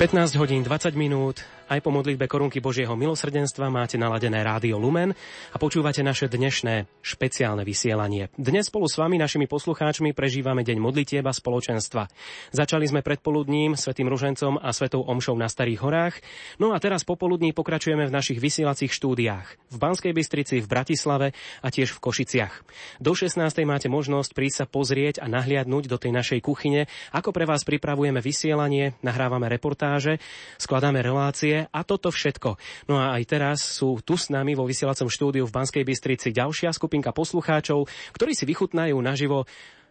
každej nás.15 hodín 20 minút aj po modlitbe korunky Božieho milosrdenstva máte naladené rádio Lumen a počúvate naše dnešné špeciálne vysielanie. Dnes spolu s vami, našimi poslucháčmi, prežívame deň modlitieb a spoločenstva. Začali sme predpoludním Svetým Ružencom a Svetou Omšou na Starých horách, no a teraz popoludní pokračujeme v našich vysielacích štúdiách v Banskej Bystrici, v Bratislave a tiež v Košiciach. Do 16. máte možnosť prísť sa pozrieť a nahliadnúť do tej našej kuchyne, ako pre vás pripravujeme vysielanie, nahrávame reportáže, skladáme relácie a toto všetko. No a aj teraz sú tu s nami vo vysielacom štúdiu v Banskej Bystrici ďalšia skupinka poslucháčov, ktorí si vychutnajú naživo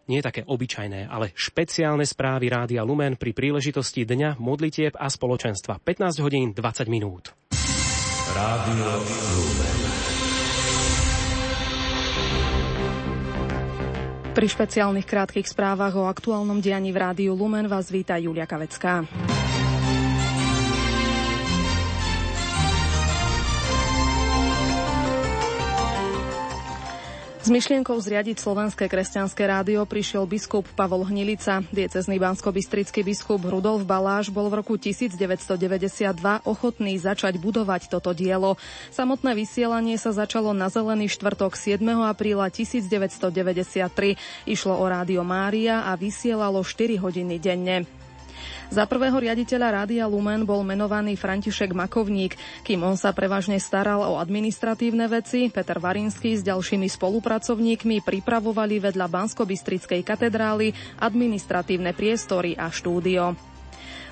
nie také obyčajné, ale špeciálne správy Rádia Lumen pri príležitosti Dňa modlitieb a spoločenstva. 15 hodín 20 minút. Rádio Lumen. Pri špeciálnych krátkých správach o aktuálnom dianí v rádiu Lumen vás víta Julia Kavecká. S myšlienkou zriadiť slovenské kresťanské rádio prišiel biskup Pavol Hnilica. Diecezný bansko-bystrický biskup Rudolf Baláš bol v roku 1992 ochotný začať budovať toto dielo. Samotné vysielanie sa začalo na Zelený štvrtok 7. apríla 1993. Išlo o rádio Mária a vysielalo 4 hodiny denne. Za prvého riaditeľa Rádia Lumen bol menovaný František Makovník, kým on sa prevažne staral o administratívne veci, Peter Varinský s ďalšími spolupracovníkmi pripravovali vedľa Bansko-Bystrickej katedrály administratívne priestory a štúdio.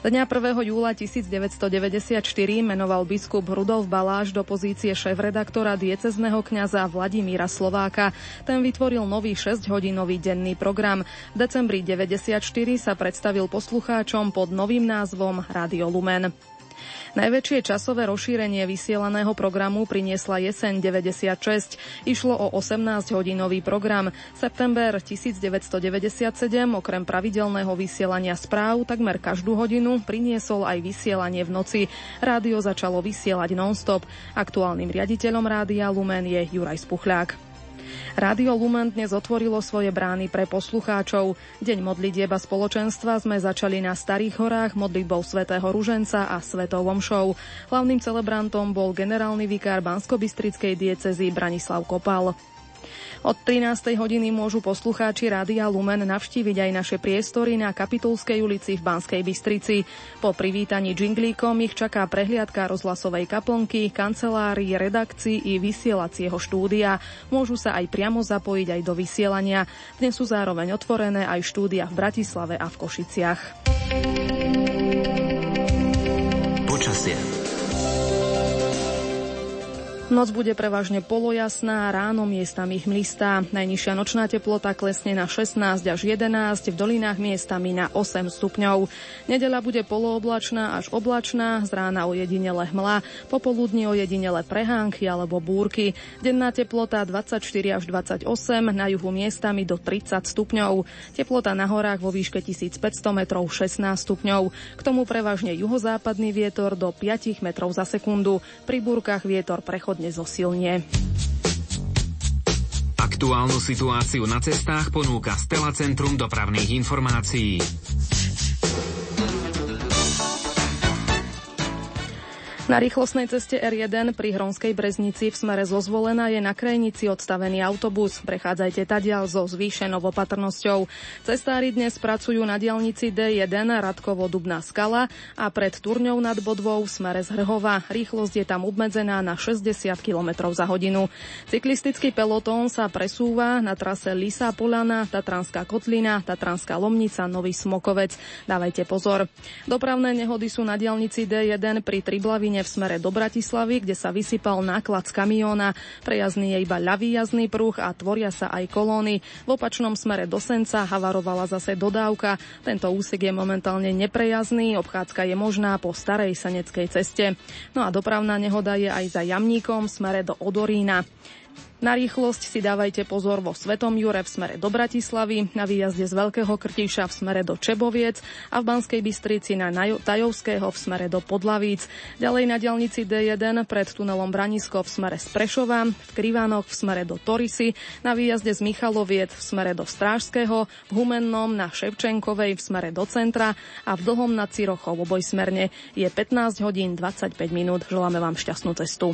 Dňa 1. júla 1994 menoval biskup Rudolf Baláš do pozície šéf-redaktora diecezneho kňaza Vladimíra Slováka. Ten vytvoril nový 6-hodinový denný program. V decembri 94 sa predstavil poslucháčom pod novým názvom Radio Lumen. Najväčšie časové rozšírenie vysielaného programu priniesla jeseň 96. Išlo o 18-hodinový program. September 1997 okrem pravidelného vysielania správ takmer každú hodinu priniesol aj vysielanie v noci. Rádio začalo vysielať non-stop. Aktuálnym riaditeľom Rádia Lumen je Juraj Spuchľák. Rádio Lumen dnes otvorilo svoje brány pre poslucháčov. Deň modlitieb a spoločenstva sme začali na Starých horách modlitbou svätého Ruženca a svetou omšou. Hlavným celebrantom bol generálny vikár Banskobystrickej diecezy Branislav Kopal. Od 13. hodiny môžu poslucháči Rádia Lumen navštíviť aj naše priestory na Kapitulskej ulici v Banskej Bystrici. Po privítaní džinglíkom ich čaká prehliadka rozhlasovej kaplnky, kancelárii, redakcií i vysielacieho štúdia. Môžu sa aj priamo zapojiť aj do vysielania. Dnes sú zároveň otvorené aj štúdia v Bratislave a v Košiciach. Počasie. Noc bude prevažne polojasná, ráno miestami chmlistá. Najnižšia nočná teplota klesne na 16 až 11, v dolinách miestami na 8 stupňov. Nedela bude polooblačná až oblačná, z rána ojedinele hmla, popoludní ojedinele prehánky alebo búrky. Denná teplota 24 až 28, na juhu miestami do 30 stupňov. Teplota na horách vo výške 1500 metrov 16 stupňov. K tomu prevažne juhozápadný vietor do 5 metrov za sekundu. Pri búrkach vietor prechod istotne zosilnie. Aktuálnu situáciu na cestách ponúka Stela Centrum dopravných informácií. Na rýchlostnej ceste R1 pri Hronskej Breznici v smere zo Zvolena je na krajnici odstavený autobus. Prechádzajte tadiaľ so zvýšenou opatrnosťou. Cestári dnes pracujú na diálnici D1 Radkovo Dubná skala a pred Turňou nad Bodvou v smere z Hrhova. Rýchlosť je tam obmedzená na 60 km za hodinu. Cyklistický pelotón sa presúva na trase Lisa Polana, Tatranská kotlina, Tatranská Lomnica, Nový Smokovec. Dávajte pozor. Dopravné nehody sú na diálnici D1 pri Triblavine v smere do Bratislavy, kde sa vysypal náklad z kamióna. Prejazdný je iba ľavý jazdný pruh a tvoria sa aj kolóny. V opačnom smere do Senca havarovala zase dodávka. Tento úsek je momentálne neprejazný, obchádzka je možná po starej saneckej ceste. No a dopravná nehoda je aj za jamníkom v smere do Odorína. Na rýchlosť si dávajte pozor vo Svetom Jure v smere do Bratislavy, na výjazde z Veľkého Krtiša v smere do Čeboviec a v Banskej Bystrici na Tajovského v smere do Podlavíc. Ďalej na dialnici D1 pred tunelom Branisko v smere z Prešova, v Krivánoch v smere do Torisy, na výjazde z Michaloviec v smere do Strážského, v Humennom na Ševčenkovej v smere do centra a v Dlhom na Cirochov obojsmerne. Je 15 hodín 25 minút. Želáme vám šťastnú cestu.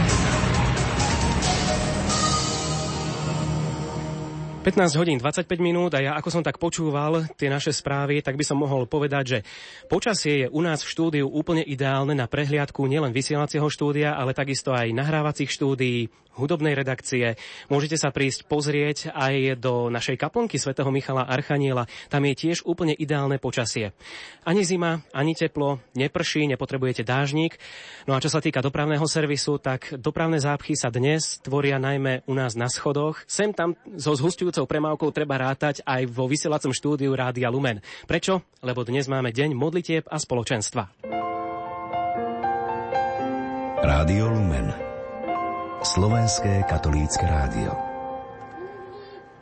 15 hodín 25 minút a ja ako som tak počúval tie naše správy, tak by som mohol povedať, že počasie je u nás v štúdiu úplne ideálne na prehliadku nielen vysielacieho štúdia, ale takisto aj nahrávacích štúdií, hudobnej redakcie. Môžete sa prísť pozrieť aj do našej kaplnky svätého Michala Archaniela. Tam je tiež úplne ideálne počasie. Ani zima, ani teplo, neprší, nepotrebujete dážnik. No a čo sa týka dopravného servisu, tak dopravné zápchy sa dnes tvoria najmä u nás na schodoch. Sem tam so zhustujúcou premávkou treba rátať aj vo vysielacom štúdiu Rádia Lumen. Prečo? Lebo dnes máme deň modlitieb a spoločenstva. Rádio Lumen. Slovenské katolícke rádio.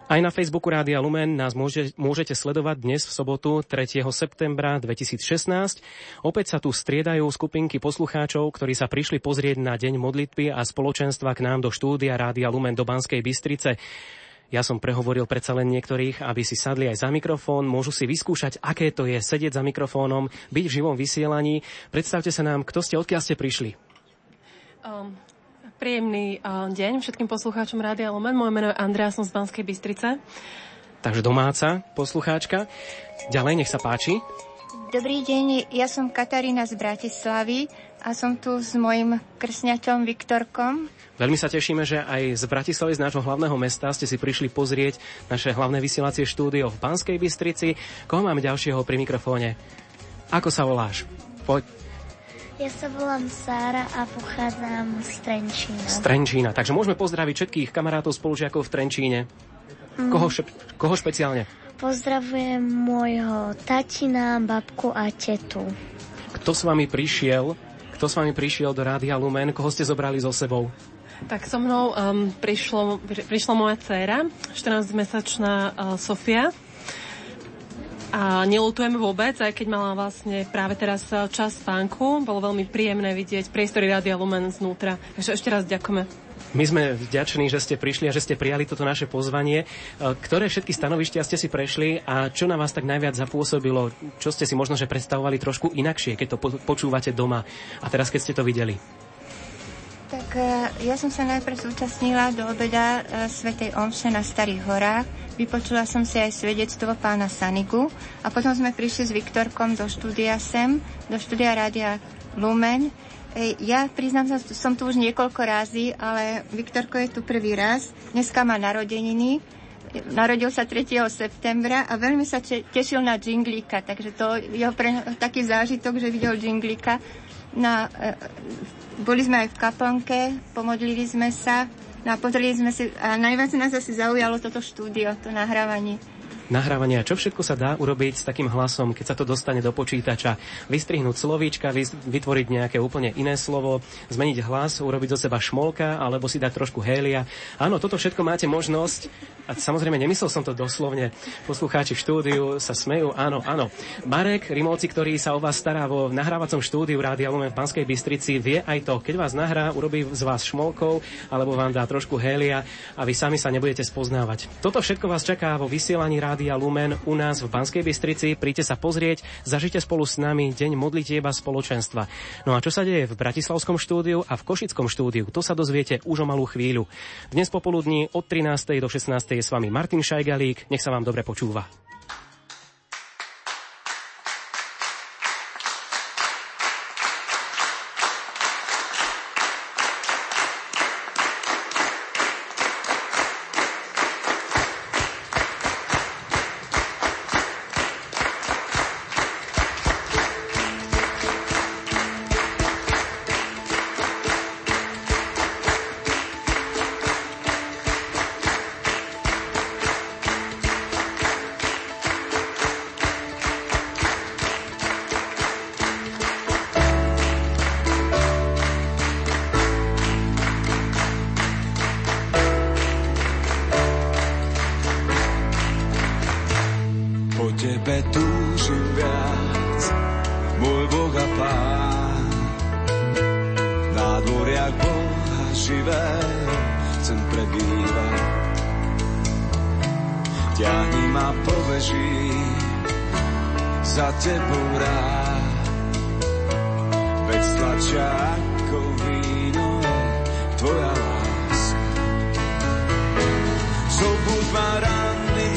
Aj na Facebooku Rádia Lumen nás môže, môžete sledovať dnes v sobotu 3. septembra 2016. Opäť sa tu striedajú skupinky poslucháčov, ktorí sa prišli pozrieť na Deň modlitby a spoločenstva k nám do štúdia Rádia Lumen do Banskej Bystrice. Ja som prehovoril predsa len niektorých, aby si sadli aj za mikrofón, môžu si vyskúšať, aké to je sedieť za mikrofónom, byť v živom vysielaní. Predstavte sa nám, kto ste, odkiaľ ste prišli. Um, príjemný uh, deň všetkým poslucháčom Rádia Lumen. Moje meno je Andrea, som z Banskej Bystrice. Takže domáca poslucháčka. Ďalej, nech sa páči. Dobrý deň, ja som Katarína z Bratislavy a som tu s mojim krsňačom Viktorkom. Veľmi sa tešíme, že aj z Bratislavy, z nášho hlavného mesta, ste si prišli pozrieť naše hlavné vysielacie štúdio v Banskej Bystrici. Koho máme ďalšieho pri mikrofóne? Ako sa voláš? Poď. Ja sa volám Sára a pochádzam z Trenčína. Z Trenčína. Takže môžeme pozdraviť všetkých kamarátov, spolužiakov v Trenčíne. Mm. Koho, šep, koho špeciálne? Pozdravujem môjho tatina, babku a tetu. Kto s vami prišiel? Kto s vami prišiel do Rádia Lumen? Koho ste zobrali so sebou? Tak so mnou um, prišlo, prišla moja dcéra, 14-mesačná uh, Sofia, a nelutujeme vôbec, aj keď mala vlastne práve teraz eh, čas spánku. Bolo veľmi príjemné vidieť priestory Rádia Lumen znútra. Takže ešte raz ďakujeme. My sme vďační, že ste prišli a že ste prijali toto naše pozvanie. Eh, ktoré všetky stanovištia ste si prešli a čo na vás tak najviac zapôsobilo? Čo ste si možno že predstavovali trošku inakšie, keď to počúvate doma a teraz keď ste to videli? Tak eh, ja som sa najprv zúčastnila do obeda Svetej Omše na Starých horách Vypočula som si aj svedectvo pána Sanigu a potom sme prišli s Viktorkom do štúdia SEM, do štúdia Rádia Lumen. Ja priznám sa, som tu už niekoľko razy, ale Viktorko je tu prvý raz. Dneska má narodeniny. Narodil sa 3. septembra a veľmi sa tešil na džinglíka, takže to je pre taký zážitok, že videl džinglíka. Na, e, boli sme aj v kaplnke, pomodlili sme sa, No a pozreli sme si, a najviac nás asi zaujalo toto štúdio, to nahrávanie nahrávania, čo všetko sa dá urobiť s takým hlasom, keď sa to dostane do počítača. Vystrihnúť slovíčka, vytvoriť nejaké úplne iné slovo, zmeniť hlas, urobiť zo seba šmolka, alebo si dať trošku hélia. Áno, toto všetko máte možnosť. A samozrejme, nemyslel som to doslovne. Poslucháči v štúdiu sa smejú. Áno, áno. Marek Rimovci, ktorý sa o vás stará vo nahrávacom štúdiu Rádia Lumen v Panskej Bystrici, vie aj to. Keď vás nahrá, urobí z vás šmolkov, alebo vám dá trošku hélia a vy sami sa nebudete spoznávať. Toto všetko vás čaká vo vysielaní Rádia Rádia Lumen u nás v Banskej Bystrici. Príďte sa pozrieť, zažite spolu s nami deň modlitieba spoločenstva. No a čo sa deje v Bratislavskom štúdiu a v Košickom štúdiu, to sa dozviete už o malú chvíľu. Dnes popoludní od 13. do 16. je s vami Martin Šajgalík. Nech sa vám dobre počúva. hurá. Veď slačia ako víno je tvoja láska. Zobud ma ranným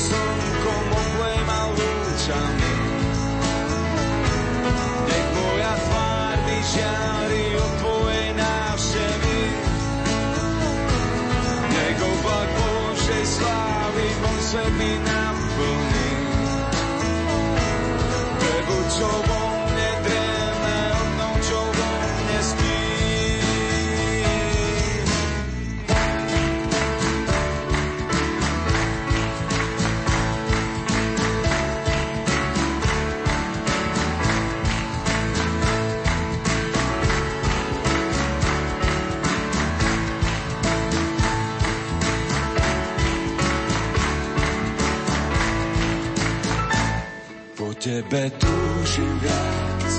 tebe túžim viac,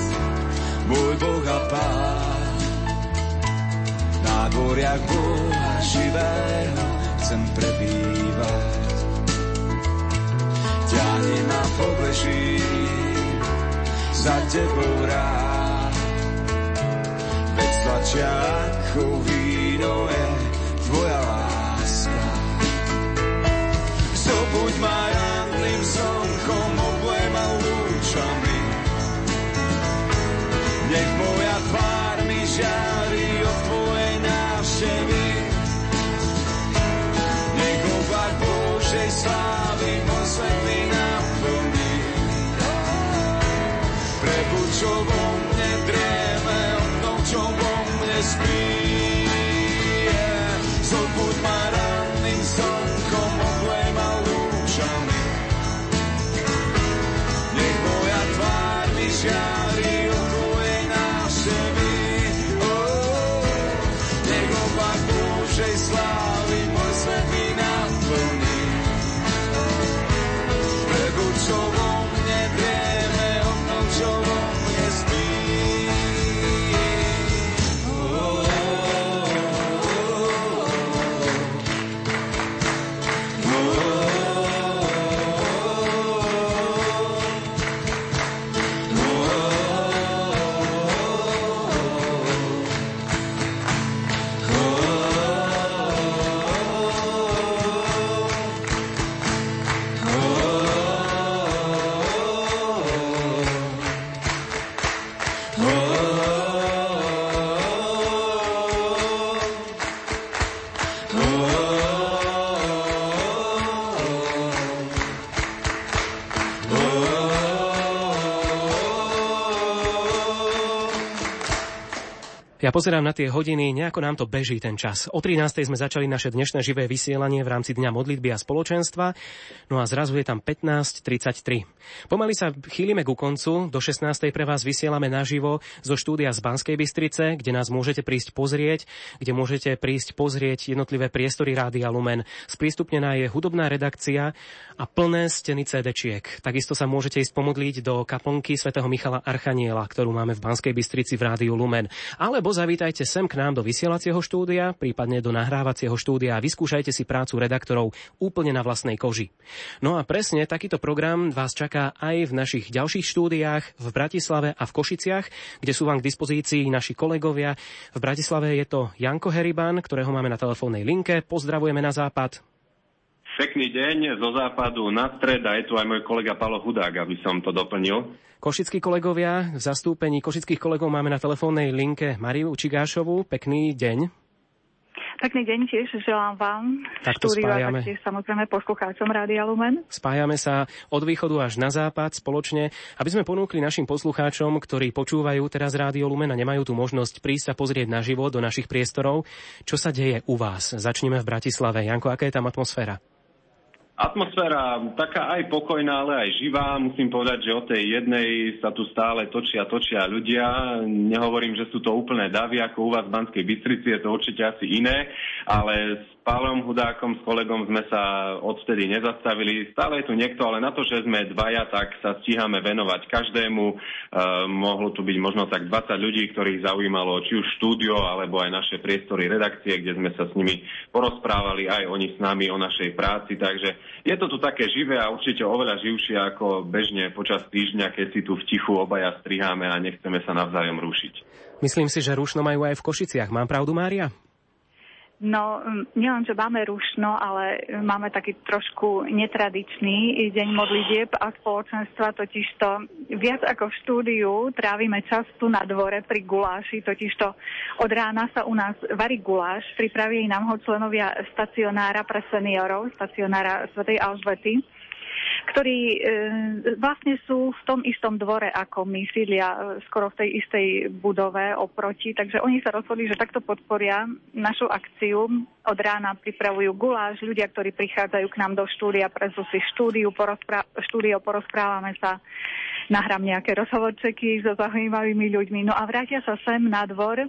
môj Boh a Pán. Na dvoriach Boha živého chcem prebývať. Ťahni ma pobleží, za tebou rád. Veď sladšia ako víno je tvoja láska. Zobuď ma ranným slnkom, Nech moja tvár mi žiari Ja pozerám na tie hodiny, nejako nám to beží ten čas. O 13. sme začali naše dnešné živé vysielanie v rámci Dňa modlitby a spoločenstva, no a zrazu je tam 15.33. Pomaly sa chýlime ku koncu, do 16. pre vás vysielame naživo zo štúdia z Banskej Bystrice, kde nás môžete prísť pozrieť, kde môžete prísť pozrieť jednotlivé priestory Rádia Lumen. Sprístupnená je hudobná redakcia a plné steny CD-čiek. Takisto sa môžete ísť pomodliť do kaplnky svätého Michala Archaniela, ktorú máme v Banskej Bystrici v Rádiu Lumen. Alebo zavítajte sem k nám do vysielacieho štúdia, prípadne do nahrávacieho štúdia a vyskúšajte si prácu redaktorov úplne na vlastnej koži. No a presne takýto program vás čaká aj v našich ďalších štúdiách v Bratislave a v Košiciach, kde sú vám k dispozícii naši kolegovia. V Bratislave je to Janko Heriban, ktorého máme na telefónnej linke. Pozdravujeme na západ. Pekný deň zo západu na stred a je tu aj môj kolega Palo Hudák, aby som to doplnil. Košickí kolegovia, v zastúpení košických kolegov máme na telefónnej linke Mariu Čigášovú. Pekný deň. Pekný deň tiež želám vám. Takto štúdiu a spájame. taktiež samozrejme poslucháčom Rádia Lumen. Spájame sa od východu až na západ spoločne, aby sme ponúkli našim poslucháčom, ktorí počúvajú teraz Rádio Lumen a nemajú tu možnosť prísť sa pozrieť na život do našich priestorov, čo sa deje u vás. Začneme v Bratislave. Janko, aká je tam atmosféra? Atmosféra taká aj pokojná, ale aj živá. Musím povedať, že o tej jednej sa tu stále točia, točia ľudia. Nehovorím, že sú to úplné davy, ako u vás v Banskej Bystrici, je to určite asi iné, ale Pálom Hudákom, s kolegom sme sa odvtedy nezastavili. Stále je tu niekto, ale na to, že sme dvaja, tak sa stíhame venovať každému. E, mohlo tu byť možno tak 20 ľudí, ktorých zaujímalo či už štúdio, alebo aj naše priestory redakcie, kde sme sa s nimi porozprávali, aj oni s nami o našej práci. Takže je to tu také živé a určite oveľa živšie ako bežne počas týždňa, keď si tu v tichu obaja striháme a nechceme sa navzájom rušiť. Myslím si, že rušno majú aj v Košiciach. Mám pravdu, Mária? No, nielen, že máme rušno, ale máme taký trošku netradičný deň modlitieb a spoločenstva, totižto viac ako v štúdiu trávime čas tu na dvore pri guláši, totižto od rána sa u nás varí guláš, pripravili nám ho členovia stacionára pre seniorov, stacionára Svetej Alžbety ktorí e, vlastne sú v tom istom dvore ako my, sídlia e, skoro v tej istej budove oproti, takže oni sa rozhodli, že takto podporia našu akciu. Od rána pripravujú guláš, ľudia, ktorí prichádzajú k nám do štúdia, prezú si štúdiu, porozprá- štúdio, porozprávame sa, nahrám nejaké rozhovorčeky so zaujímavými ľuďmi. No a vrátia sa sem na dvor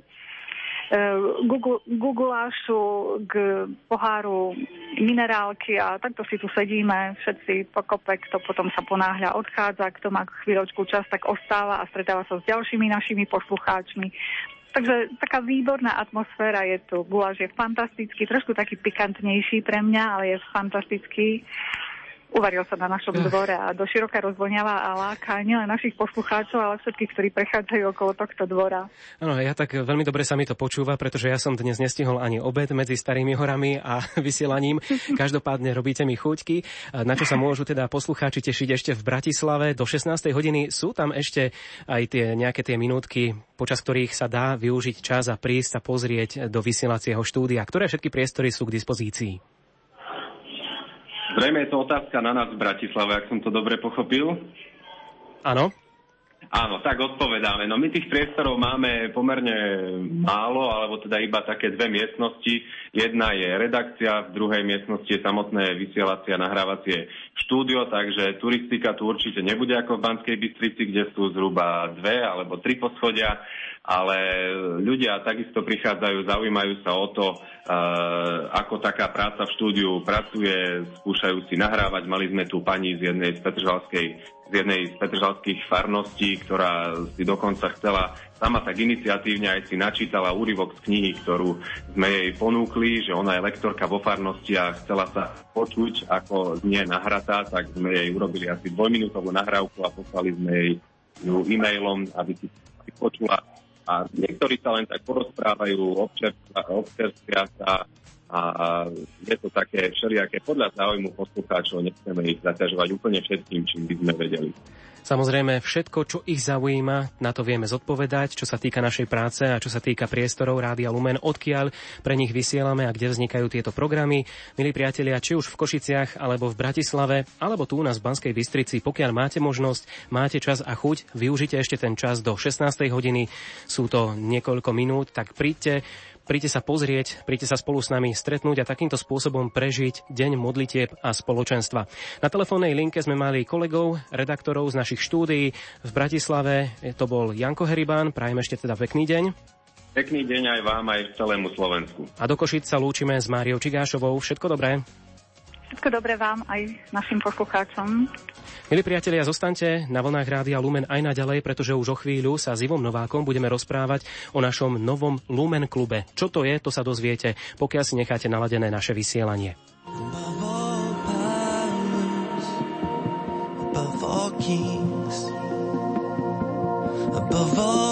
gugulášu k poháru minerálky a takto si tu sedíme všetci pokope, kto potom sa ponáhľa odchádza, kto má chvíľočku čas, tak ostáva a stretáva sa s ďalšími našimi poslucháčmi. Takže taká výborná atmosféra je tu. Guláš je fantastický, trošku taký pikantnejší pre mňa, ale je fantastický uvaril sa na našom dvore a do široka rozvoňava a láka nielen našich poslucháčov, ale všetkých, ktorí prechádzajú okolo tohto dvora. Áno, ja tak veľmi dobre sa mi to počúva, pretože ja som dnes nestihol ani obed medzi Starými horami a vysielaním. Každopádne robíte mi chuťky, na čo sa môžu teda poslucháči tešiť ešte v Bratislave. Do 16. hodiny sú tam ešte aj tie nejaké tie minútky, počas ktorých sa dá využiť čas a prísť a pozrieť do vysielacieho štúdia. Ktoré všetky priestory sú k dispozícii? Zrejme je to otázka na nás v Bratislave, ak som to dobre pochopil. Áno. Áno, tak odpovedáme. No my tých priestorov máme pomerne málo, alebo teda iba také dve miestnosti. Jedna je redakcia, v druhej miestnosti je samotné vysielacie a nahrávacie štúdio, takže turistika tu určite nebude ako v Banskej Bystrici, kde sú zhruba dve alebo tri poschodia ale ľudia takisto prichádzajú, zaujímajú sa o to, uh, ako taká práca v štúdiu pracuje, skúšajú si nahrávať. Mali sme tu pani z jednej z Petržalskej z jednej z petržalských farností, ktorá si dokonca chcela sama tak iniciatívne aj si načítala úryvok z knihy, ktorú sme jej ponúkli, že ona je lektorka vo farnosti a chcela sa počuť, ako znie nahratá, tak sme jej urobili asi dvojminútovú nahrávku a poslali sme jej ju e-mailom, aby si počula a niektorí sa len tak porozprávajú, občerstvia sa a je to také všelijaké podľa záujmu poslucháčov, nechceme ich zaťažovať úplne všetkým, čím by sme vedeli. Samozrejme, všetko, čo ich zaujíma, na to vieme zodpovedať, čo sa týka našej práce a čo sa týka priestorov Rádia Lumen, odkiaľ pre nich vysielame a kde vznikajú tieto programy. Milí priatelia, či už v Košiciach, alebo v Bratislave, alebo tu u nás v Banskej Bystrici, pokiaľ máte možnosť, máte čas a chuť, využite ešte ten čas do 16. hodiny, sú to niekoľko minút, tak príďte, Príďte sa pozrieť, príďte sa spolu s nami stretnúť a takýmto spôsobom prežiť deň modlitieb a spoločenstva. Na telefónnej linke sme mali kolegov, redaktorov z našich štúdií v Bratislave. To bol Janko Heribán, prajem ešte teda pekný deň. Pekný deň aj vám, aj celému Slovensku. A do Košic sa lúčime s Máriou Čigášovou. Všetko dobré. Všetko dobré vám aj našim poslucháčom. Milí priatelia, zostaňte na vlnách Rádia Lumen aj naďalej, pretože už o chvíľu sa s Ivom Novákom budeme rozprávať o našom novom Lumen klube. Čo to je, to sa dozviete, pokiaľ si necháte naladené naše vysielanie. Above all nature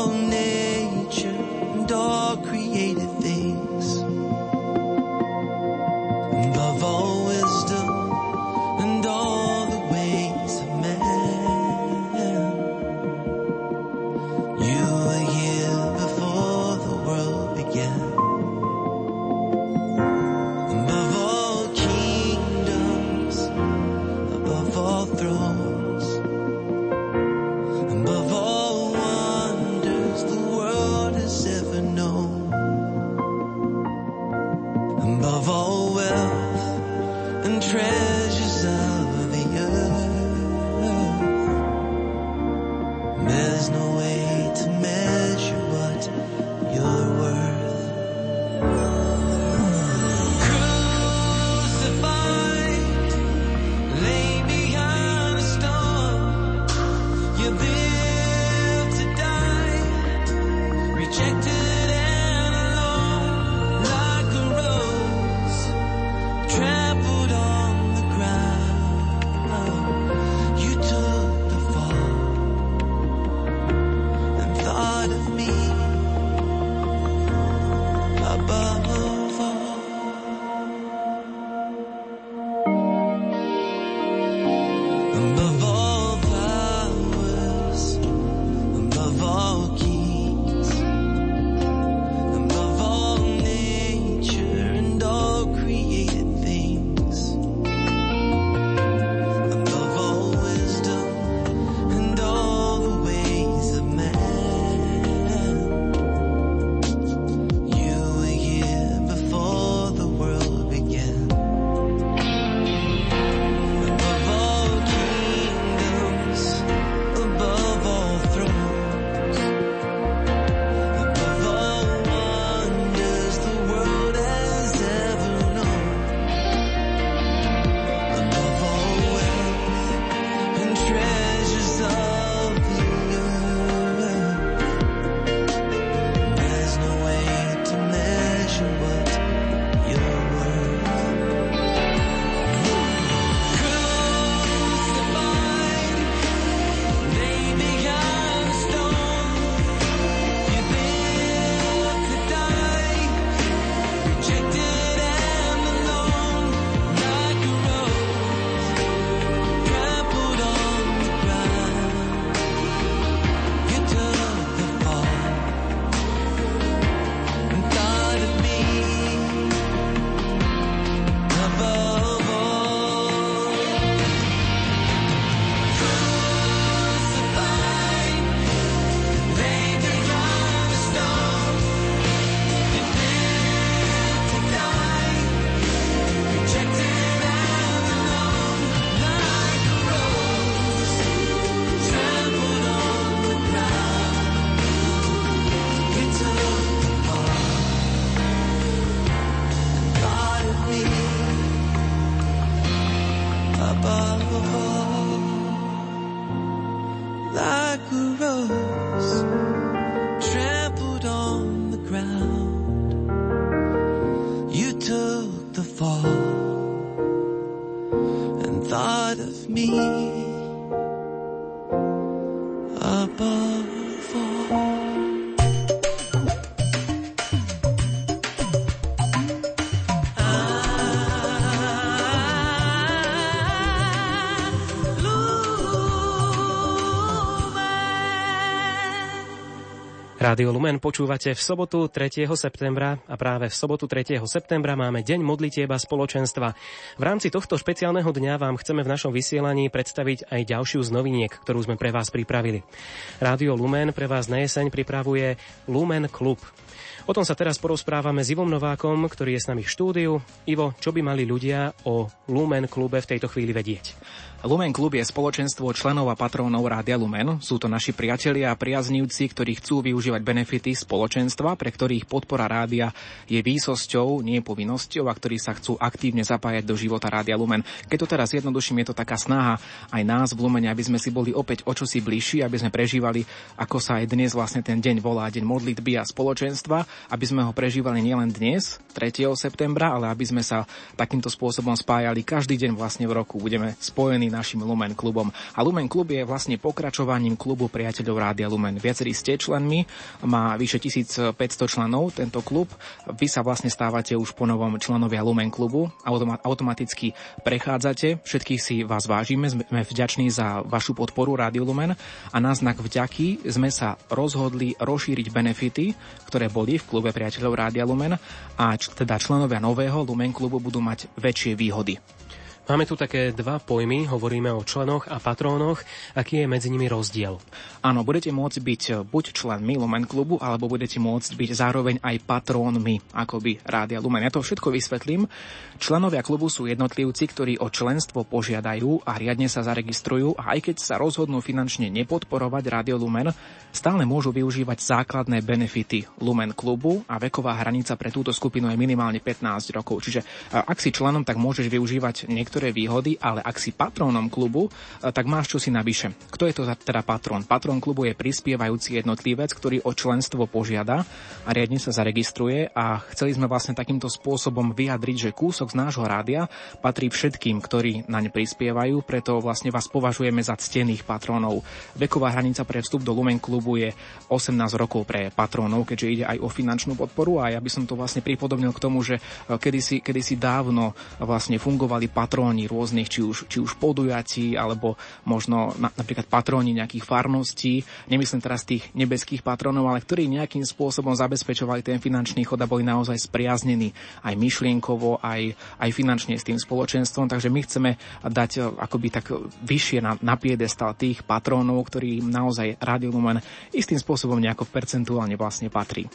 Rádio Lumen počúvate v sobotu 3. septembra a práve v sobotu 3. septembra máme Deň modlitieba spoločenstva. V rámci tohto špeciálneho dňa vám chceme v našom vysielaní predstaviť aj ďalšiu z noviniek, ktorú sme pre vás pripravili. Rádio Lumen pre vás na jeseň pripravuje Lumen Klub. O tom sa teraz porozprávame s Ivom Novákom, ktorý je s nami v štúdiu. Ivo, čo by mali ľudia o Lumen klube v tejto chvíli vedieť? Lumen Klub je spoločenstvo členov a patrónov Rádia Lumen. Sú to naši priatelia a priaznívci, ktorí chcú využívať benefity spoločenstva, pre ktorých podpora rádia je výsosťou, nie povinnosťou a ktorí sa chcú aktívne zapájať do života Rádia Lumen. Keď to teraz jednoduším, je to taká snaha aj nás v Lumene, aby sme si boli opäť o čosi bližší, aby sme prežívali, ako sa aj dnes vlastne ten deň volá, deň modlitby a spoločenstva, aby sme ho prežívali nielen dnes, 3. septembra, ale aby sme sa takýmto spôsobom spájali každý deň vlastne v roku. Budeme spojení našim Lumen klubom. A Lumen klub je vlastne pokračovaním klubu priateľov Rádia Lumen. Viacerí ste členmi, má vyše 1500 členov tento klub. Vy sa vlastne stávate už po novom členovia Lumen klubu, automaticky prechádzate. Všetkých si vás vážime, sme vďační za vašu podporu Rádiu Lumen a na znak vďaky sme sa rozhodli rozšíriť benefity, ktoré boli v klube priateľov Rádia Lumen a teda členovia nového Lumen klubu budú mať väčšie výhody. Máme tu také dva pojmy, hovoríme o členoch a patrónoch. Aký je medzi nimi rozdiel? Áno, budete môcť byť buď členmi Lumen klubu, alebo budete môcť byť zároveň aj patrónmi, ako by Rádia Lumen. Ja to všetko vysvetlím. Členovia klubu sú jednotlivci, ktorí o členstvo požiadajú a riadne sa zaregistrujú a aj keď sa rozhodnú finančne nepodporovať Rádio Lumen, stále môžu využívať základné benefity Lumen klubu a veková hranica pre túto skupinu je minimálne 15 rokov. Čiže ak si členom, tak môžeš využívať niektoré niektoré výhody, ale ak si patrónom klubu, e, tak máš čosi navyše. Kto je to teda patrón? Patrón klubu je prispievajúci jednotlivec, ktorý o členstvo požiada a riadne sa zaregistruje a chceli sme vlastne takýmto spôsobom vyjadriť, že kúsok z nášho rádia patrí všetkým, ktorí naň prispievajú, preto vlastne vás považujeme za ctených patrónov. Veková hranica pre vstup do Lumen klubu je 18 rokov pre patrónov, keďže ide aj o finančnú podporu a ja by som to vlastne pripodobnil k tomu, že e, kedysi, kedysi dávno vlastne fungovali patróni patróni rôznych, či už, či už podujatí, alebo možno na, napríklad patróni nejakých farností, nemyslím teraz tých nebeských patrónov, ale ktorí nejakým spôsobom zabezpečovali ten finančný chod a boli naozaj spriaznení aj myšlienkovo, aj, aj finančne s tým spoločenstvom. Takže my chceme dať e, akoby tak vyššie na, na piedestal tých patrónov, ktorí naozaj Radio Lumen istým spôsobom nejako percentuálne vlastne patrí.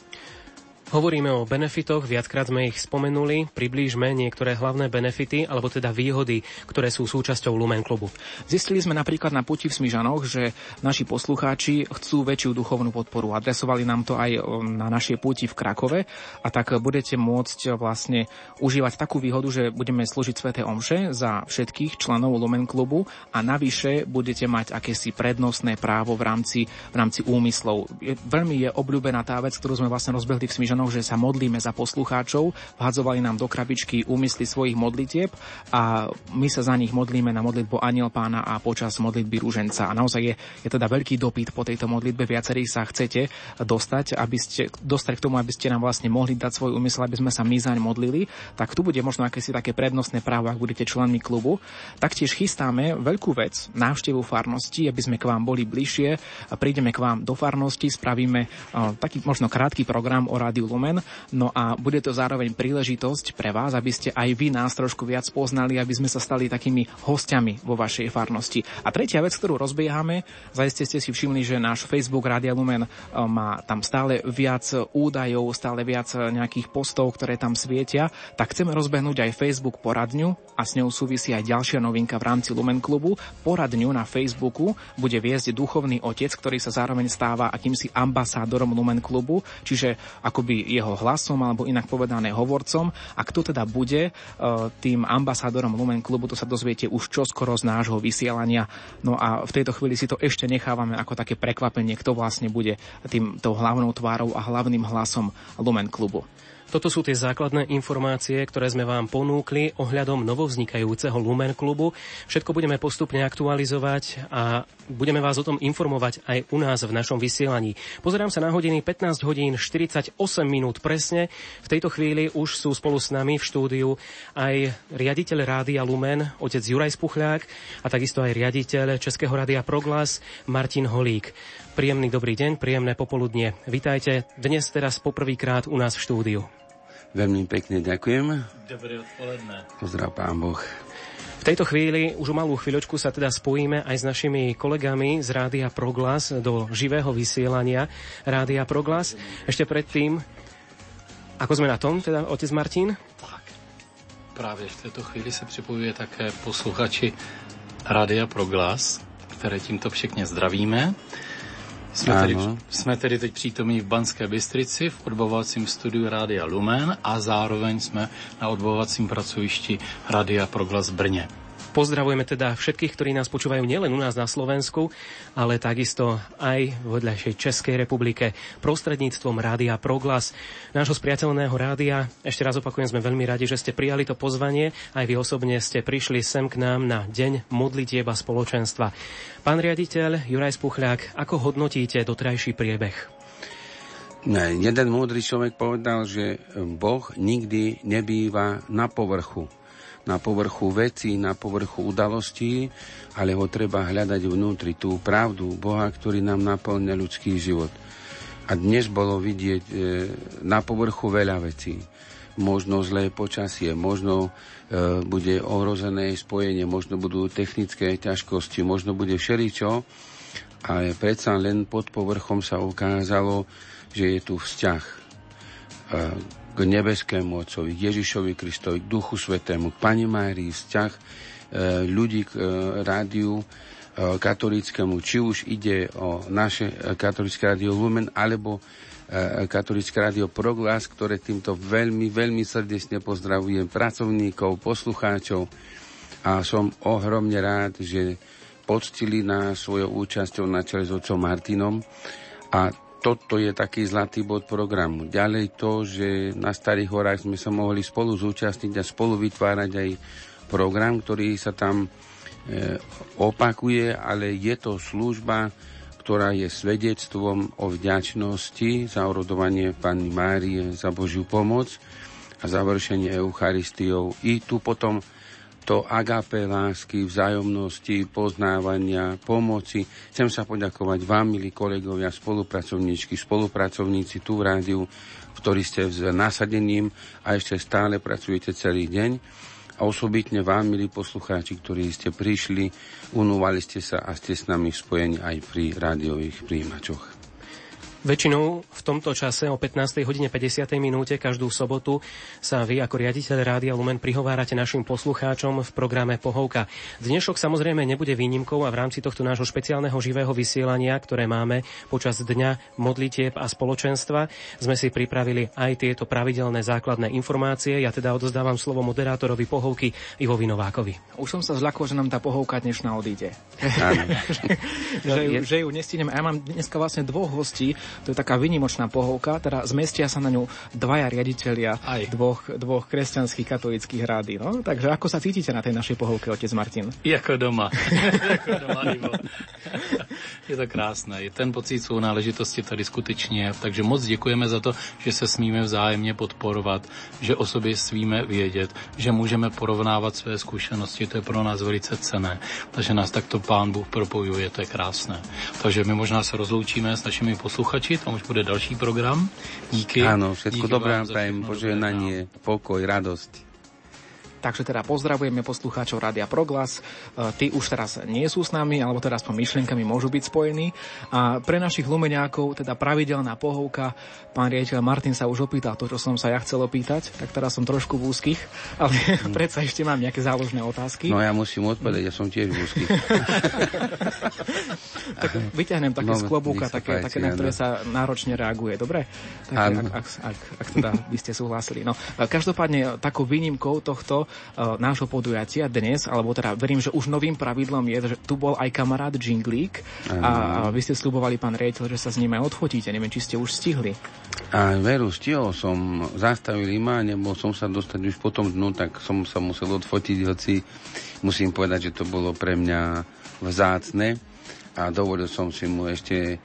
Hovoríme o benefitoch, viackrát sme ich spomenuli. Priblížme niektoré hlavné benefity, alebo teda výhody, ktoré sú súčasťou Lumen klubu. Zistili sme napríklad na puti v Smižanoch, že naši poslucháči chcú väčšiu duchovnú podporu. Adresovali nám to aj na našej puti v Krakove a tak budete môcť vlastne užívať takú výhodu, že budeme slúžiť Svete Omše za všetkých členov Lumen klubu a navyše budete mať akési prednostné právo v rámci, v rámci úmyslov. Veľmi je obľúbená tá vec, ktorú sme vlastne rozbehli v Smižanoch Kresťanov, že sa modlíme za poslucháčov, vhadzovali nám do krabičky úmysly svojich modlitieb a my sa za nich modlíme na modlitbu Aniel Pána a počas modlitby Rúženca. A naozaj je, je teda veľký dopyt po tejto modlitbe, viacerí sa chcete dostať, aby ste, dostať k tomu, aby ste nám vlastne mohli dať svoj úmysel, aby sme sa my zaň modlili, tak tu bude možno akési také prednostné právo, ak budete členmi klubu. Taktiež chystáme veľkú vec, návštevu farnosti, aby sme k vám boli bližšie, prídeme k vám do farnosti, spravíme uh, taký možno krátky program o rádiu Lumen. No a bude to zároveň príležitosť pre vás, aby ste aj vy nás trošku viac poznali, aby sme sa stali takými hostiami vo vašej farnosti. A tretia vec, ktorú rozbiehame, zajiste ste si všimli, že náš Facebook Radia Lumen e, má tam stále viac údajov, stále viac nejakých postov, ktoré tam svietia, tak chceme rozbehnúť aj Facebook poradňu a s ňou súvisí aj ďalšia novinka v rámci Lumen klubu. Poradňu na Facebooku bude viesť duchovný otec, ktorý sa zároveň stáva akýmsi ambasádorom Lumen klubu, čiže akoby jeho hlasom, alebo inak povedané hovorcom. A kto teda bude tým ambasádorom Lumen klubu, to sa dozviete už čoskoro z nášho vysielania. No a v tejto chvíli si to ešte nechávame ako také prekvapenie, kto vlastne bude tým tou hlavnou tvárou a hlavným hlasom Lumen klubu. Toto sú tie základné informácie, ktoré sme vám ponúkli ohľadom novovznikajúceho Lumen klubu. Všetko budeme postupne aktualizovať a budeme vás o tom informovať aj u nás v našom vysielaní. Pozerám sa na hodiny 15 hodín 48 minút presne. V tejto chvíli už sú spolu s nami v štúdiu aj riaditeľ Rádia Lumen, otec Juraj Spuchľák a takisto aj riaditeľ Českého rádia Proglas Martin Holík. Príjemný dobrý deň, príjemné popoludnie. Vítajte dnes teraz poprvýkrát u nás v štúdiu. Veľmi pekne ďakujem. Dobré odpoledne. Pozdrav pán Boh. V tejto chvíli už o malú chvíľočku sa teda spojíme aj s našimi kolegami z Rádia Proglas do živého vysielania Rádia Proglas. Ešte predtým, ako sme na tom, teda otec Martin? Tak, právě v této chvíli se připojuje také posluchači Rádia Proglas, které tímto všechně zdravíme. Jsme tedy, jsme tedy teď přítomní v Banské Bystrici v odbovacím studiu Rádia Lumen a zároveň jsme na odbovacím pracovišti Rádia Proglas Brně. Pozdravujeme teda všetkých, ktorí nás počúvajú nielen u nás na Slovensku, ale takisto aj v odľašej Českej republike prostredníctvom Rádia Proglas, nášho spriateľného rádia. Ešte raz opakujem, sme veľmi radi, že ste prijali to pozvanie. Aj vy osobne ste prišli sem k nám na Deň modlitieba spoločenstva. Pán riaditeľ Juraj Spuchľák, ako hodnotíte dotrajší priebeh? Jeden múdry človek povedal, že Boh nikdy nebýva na povrchu na povrchu vecí, na povrchu udalostí, ale ho treba hľadať vnútri, tú pravdu Boha, ktorý nám naplňa ľudský život. A dnes bolo vidieť e, na povrchu veľa vecí. Možno zlé počasie, možno e, bude ohrozené spojenie, možno budú technické ťažkosti, možno bude všeličo, ale predsa len pod povrchom sa ukázalo, že je tu vzťah e, k nebeskému Otcovi, Ježišovi Kristovi, k Duchu Svetému, k Pane Márii, vzťah e, ľudí k e, rádiu e, katolickému, či už ide o naše katolické rádio Lumen, alebo katolické rádio Proglas, ktoré týmto veľmi, veľmi srdečne pozdravujem pracovníkov, poslucháčov. A som ohromne rád, že poctili na svojou účasťou na čele s otcom Martinom. A toto je taký zlatý bod programu. Ďalej to, že na Starých horách sme sa mohli spolu zúčastniť a spolu vytvárať aj program, ktorý sa tam e, opakuje, ale je to služba, ktorá je svedectvom o vďačnosti za orodovanie Panny Márie, za Božiu pomoc a završenie Eucharistiou. I tu potom to agape lásky, vzájomnosti, poznávania, pomoci. Chcem sa poďakovať vám, milí kolegovia, spolupracovníčky, spolupracovníci tu v rádiu, ktorí ste s nasadením a ešte stále pracujete celý deň. A osobitne vám, milí poslucháči, ktorí ste prišli, unúvali ste sa a ste s nami spojení aj pri rádiových príjimačoch. Väčšinou v tomto čase o 15. hodine 50. minúte každú sobotu sa vy ako riaditeľ Rádia Lumen prihovárate našim poslucháčom v programe Pohovka. Dnešok samozrejme nebude výnimkou a v rámci tohto nášho špeciálneho živého vysielania, ktoré máme počas dňa modlitieb a spoločenstva, sme si pripravili aj tieto pravidelné základné informácie. Ja teda odozdávam slovo moderátorovi Pohovky Ivovi Novákovi. Už som sa zľakol, že nám tá Pohovka dnešná odíde. že, ju, že ju nestíneme. Ja mám dneska vlastne dvoch hostí, to je taká vynimočná pohovka, teda zmestia sa na ňu dvaja riaditeľia dvoch, dvoch kresťanských katolických rády. No? Takže ako sa cítite na tej našej pohovke, otec Martin? Jako doma. jako doma je to krásné. Je ten pocit svou náležitosti tady skutečně. Takže moc děkujeme za to, že se smíme vzájemně podporovat, že o sobě smíme vědět, že můžeme porovnávat své zkušenosti. To je pro nás velice cené. Takže nás takto pán Bůh propojuje, to je krásné. Takže my možná se rozloučíme s našimi posluchači posluchači, tam už bude další program. Díky. Áno, všetko dobré prajem, požehnanie, pokoj, radosť. Takže teda pozdravujeme poslucháčov Rádia Proglas. E, tí už teraz nie sú s nami, alebo teraz po myšlienkami môžu byť spojení. A pre našich lumeňákov teda pravidelná pohovka. Pán riaditeľ Martin sa už opýtal to, čo som sa ja chcel opýtať, tak teraz som trošku v úzkých, ale mm. predsa ešte mám nejaké záložné otázky. No ja musím odpovedať, ja som tiež v úzkých. tak vyťahnem také no, z klobúka, také, také, na ktoré sa náročne reaguje, dobre? Také, ak, ak, ak, ak teda by ste súhlasili. No, každopádne takou výnimkou tohto nášho podujatia dnes, alebo teda verím, že už novým pravidlom je, že tu bol aj kamarát Jinglík a, a vy ste slubovali, pán riaditeľ, že sa s ním aj odfotíte. Neviem, či ste už stihli. A veru, stihol som, zastavil ima, nebo som sa dostať už po tom dnu, tak som sa musel odfotiť, hoci musím povedať, že to bolo pre mňa vzácne a dovolil som si mu ešte e,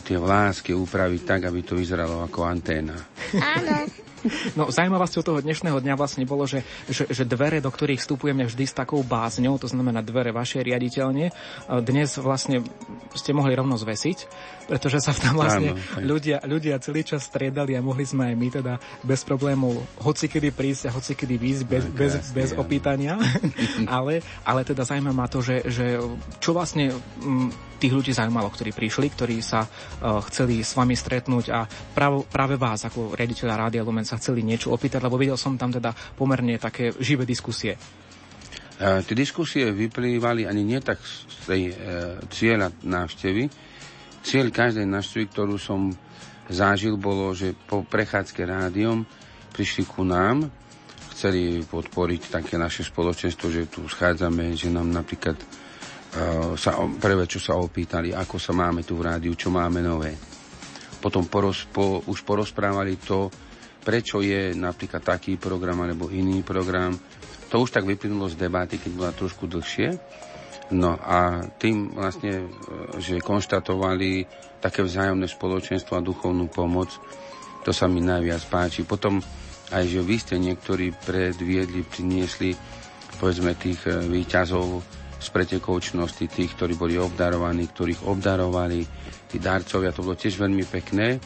tie vlásky upraviť tak, aby to vyzeralo ako anténa. Áno. No zaujímavosťou toho dnešného dňa vlastne bolo, že, že, že dvere, do ktorých vstupujeme vždy s takou bázňou, to znamená dvere vašej riaditeľne, dnes vlastne ste mohli rovno zvesiť, pretože sa tam vlastne Áno, ľudia, ľudia celý čas striedali a mohli sme aj my teda bez problémov hocikedy prísť a hocikedy výjsť bez, no, bez, bez opýtania. ale, ale teda zaujíma ma to, že, že čo vlastne m, tých ľudí zaujímalo, ktorí prišli, ktorí sa uh, chceli s vami stretnúť a práve, práve vás ako riaditeľa Rádia Lumen sa chceli niečo opýtať, lebo videl som tam teda pomerne také živé diskusie. Uh, tie diskusie vyplývali ani nie tak z tej uh, cieľa návštevy. Cieľ každej návštevy, ktorú som zažil, bolo, že po prechádzke rádiom prišli ku nám, chceli podporiť také naše spoločenstvo, že tu schádzame, že nám napríklad Eh, sa, prvé, čo sa opýtali, ako sa máme tu v rádiu, čo máme nové. Potom poros, po, už porozprávali to, prečo je napríklad taký program alebo iný program. To už tak vyplynulo z debaty, keď bola trošku dlhšie. No a tým vlastne, eh, že konštatovali také vzájomné spoločenstvo a duchovnú pomoc, to sa mi najviac páči. Potom aj, že vy ste niektorí predviedli, priniesli povedzme tých eh, výťazov z pretekov činnosti tých, ktorí boli obdarovaní, ktorých obdarovali tí darcovia. To bolo tiež veľmi pekné.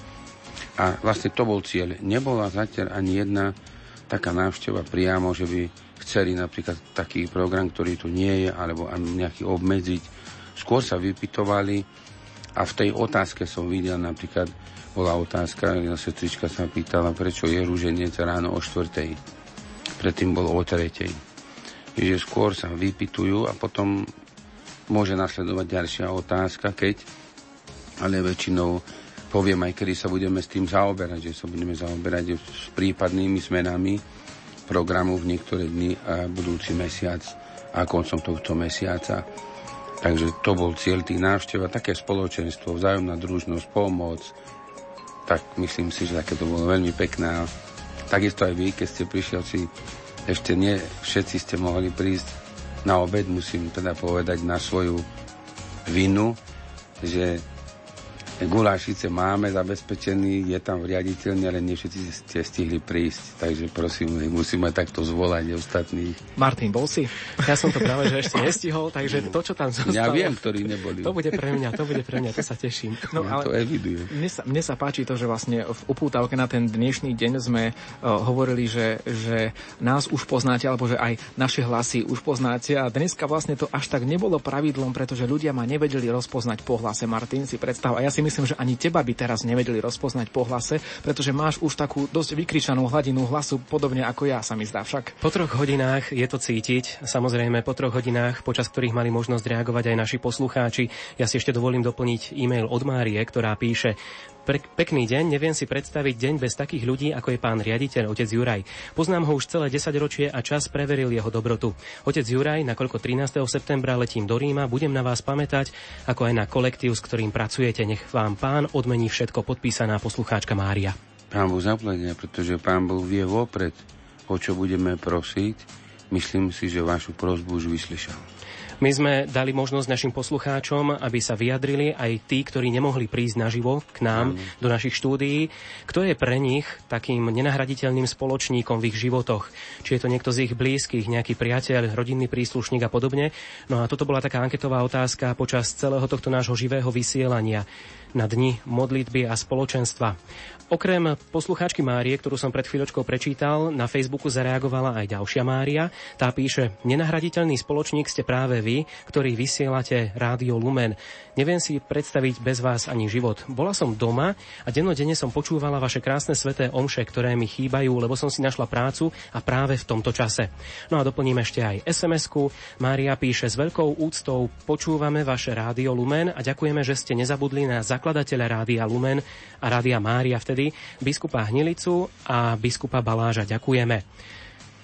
A vlastne to bol cieľ. Nebola zatiaľ ani jedna taká návšteva priamo, že by chceli napríklad taký program, ktorý tu nie je, alebo nejaký obmedziť. Skôr sa vypitovali a v tej otázke som videl napríklad, bola otázka, jedna sestrička sa pýtala, prečo je rúženec ráno o štvrtej. Predtým bol o tretej že skôr sa vypitujú a potom môže nasledovať ďalšia otázka, keď, ale väčšinou poviem aj, kedy sa budeme s tým zaoberať, že sa budeme zaoberať s prípadnými zmenami programu v niektoré dni a budúci mesiac a koncom tohto mesiaca. Takže to bol cieľ tých návštev a také spoločenstvo, vzájomná družnosť, pomoc. Tak myslím si, že také to bolo veľmi pekné. Takisto aj vy, keď ste prišiel ešte nie všetci ste mohli prísť na obed, musím teda povedať na svoju vinu, že Guláš síce máme zabezpečený, je tam v riaditeľni, ale nie všetci ste stihli prísť. Takže prosím, musíme takto zvolať ostatných. Martin, bol si? Ja som to práve že ešte nestihol, takže to, čo tam zostalo... Ja viem, ktorí neboli. To bude pre mňa, to bude pre mňa, to sa teším. No, ja ale to evidujem. Mne sa, mne sa páči to, že vlastne v upútavke na ten dnešný deň sme uh, hovorili, že, že nás už poznáte, alebo že aj naše hlasy už poznáte a dneska vlastne to až tak nebolo pravidlom, pretože ľudia ma nevedeli rozpoznať po hlase. Martin si predstav, a ja si myslím, že ani teba by teraz nevedeli rozpoznať po hlase, pretože máš už takú dosť vykričanú hladinu hlasu, podobne ako ja, sa mi zdá však. Po troch hodinách je to cítiť. Samozrejme, po troch hodinách, počas ktorých mali možnosť reagovať aj naši poslucháči. Ja si ešte dovolím doplniť e-mail od Márie, ktorá píše pre, pekný deň, neviem si predstaviť deň bez takých ľudí, ako je pán riaditeľ, otec Juraj. Poznám ho už celé 10 ročie a čas preveril jeho dobrotu. Otec Juraj, nakoľko 13. septembra letím do Ríma, budem na vás pamätať, ako aj na kolektív, s ktorým pracujete. Nech vám pán odmení všetko, podpísaná poslucháčka Mária. Pán Boh zaplenia, pretože pán Boh vie vopred, o čo budeme prosiť. Myslím si, že vašu prozbu už vyslyšal. My sme dali možnosť našim poslucháčom, aby sa vyjadrili aj tí, ktorí nemohli prísť naživo k nám mm. do našich štúdií. Kto je pre nich takým nenahraditeľným spoločníkom v ich životoch? Či je to niekto z ich blízkych, nejaký priateľ, rodinný príslušník a podobne? No a toto bola taká anketová otázka počas celého tohto nášho živého vysielania. Na dni modlitby a spoločenstva. Okrem poslucháčky Márie, ktorú som pred chvíľočkou prečítal, na Facebooku zareagovala aj ďalšia Mária. Tá píše, nenahraditeľný spoločník ste práve vy, ktorý vysielate Rádio Lumen. Neviem si predstaviť bez vás ani život. Bola som doma a dennodenne som počúvala vaše krásne sveté omše, ktoré mi chýbajú, lebo som si našla prácu a práve v tomto čase. No a doplním ešte aj SMS-ku. Mária píše, s veľkou úctou počúvame vaše Rádio Lumen a ďakujeme, že ste nezabudli na zakladateľa Rádia Lumen a Rádia Mária vtedy biskupa Hnilicu a biskupa Baláža. Ďakujeme.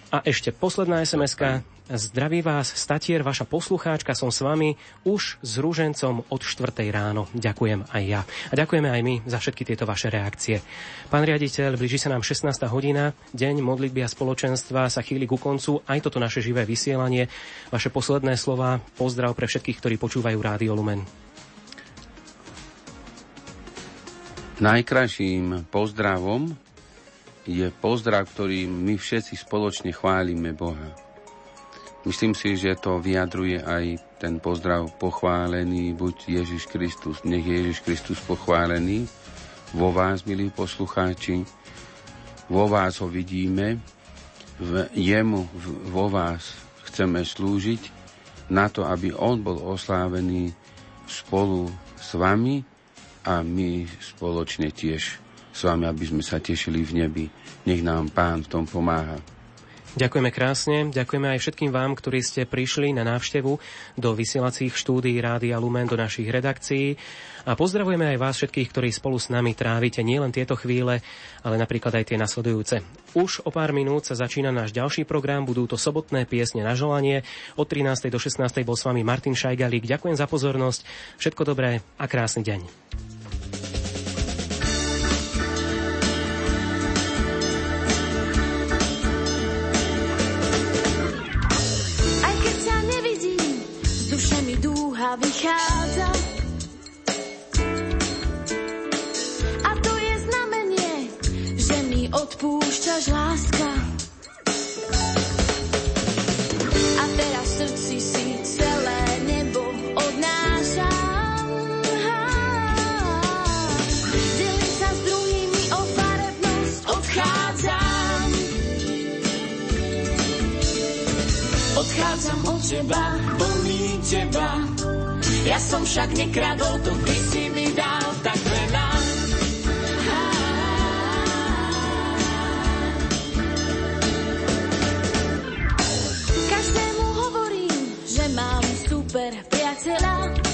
A ešte posledná sms -ka. Zdraví vás, Statier, vaša poslucháčka, som s vami už s rúžencom od 4. ráno. Ďakujem aj ja. A ďakujeme aj my za všetky tieto vaše reakcie. Pán riaditeľ, blíži sa nám 16. hodina, deň modlitby a spoločenstva sa chýli ku koncu, aj toto naše živé vysielanie. Vaše posledné slova, pozdrav pre všetkých, ktorí počúvajú Rádio Lumen. Najkrajším pozdravom je pozdrav, ktorý my všetci spoločne chválime Boha. Myslím si, že to vyjadruje aj ten pozdrav pochválený, buď Ježiš Kristus, nech je Ježiš Kristus pochválený. Vo vás, milí poslucháči, vo vás ho vidíme, v jemu, vo vás chceme slúžiť na to, aby on bol oslávený spolu s vami a my spoločne tiež s vami, aby sme sa tešili v nebi. Nech nám Pán v tom pomáha. Ďakujeme krásne, ďakujeme aj všetkým vám, ktorí ste prišli na návštevu do vysielacích štúdií Rádia Lumen do našich redakcií a pozdravujeme aj vás všetkých, ktorí spolu s nami trávite nielen tieto chvíle, ale napríklad aj tie nasledujúce. Už o pár minút sa začína náš ďalší program, budú to sobotné piesne na želanie. Od 13. do 16. bol s vami Martin Šajgalík. Ďakujem za pozornosť, všetko dobré a krásny deň. Odpúšťaš láska. A teraz srdci si celé nebo odnášam. Delím sa s druhými o farebnosť, odchádzam. Odchádzam od teba, plný teba, ja som však nekradol, to by si mi dal tak veľa. But I feel like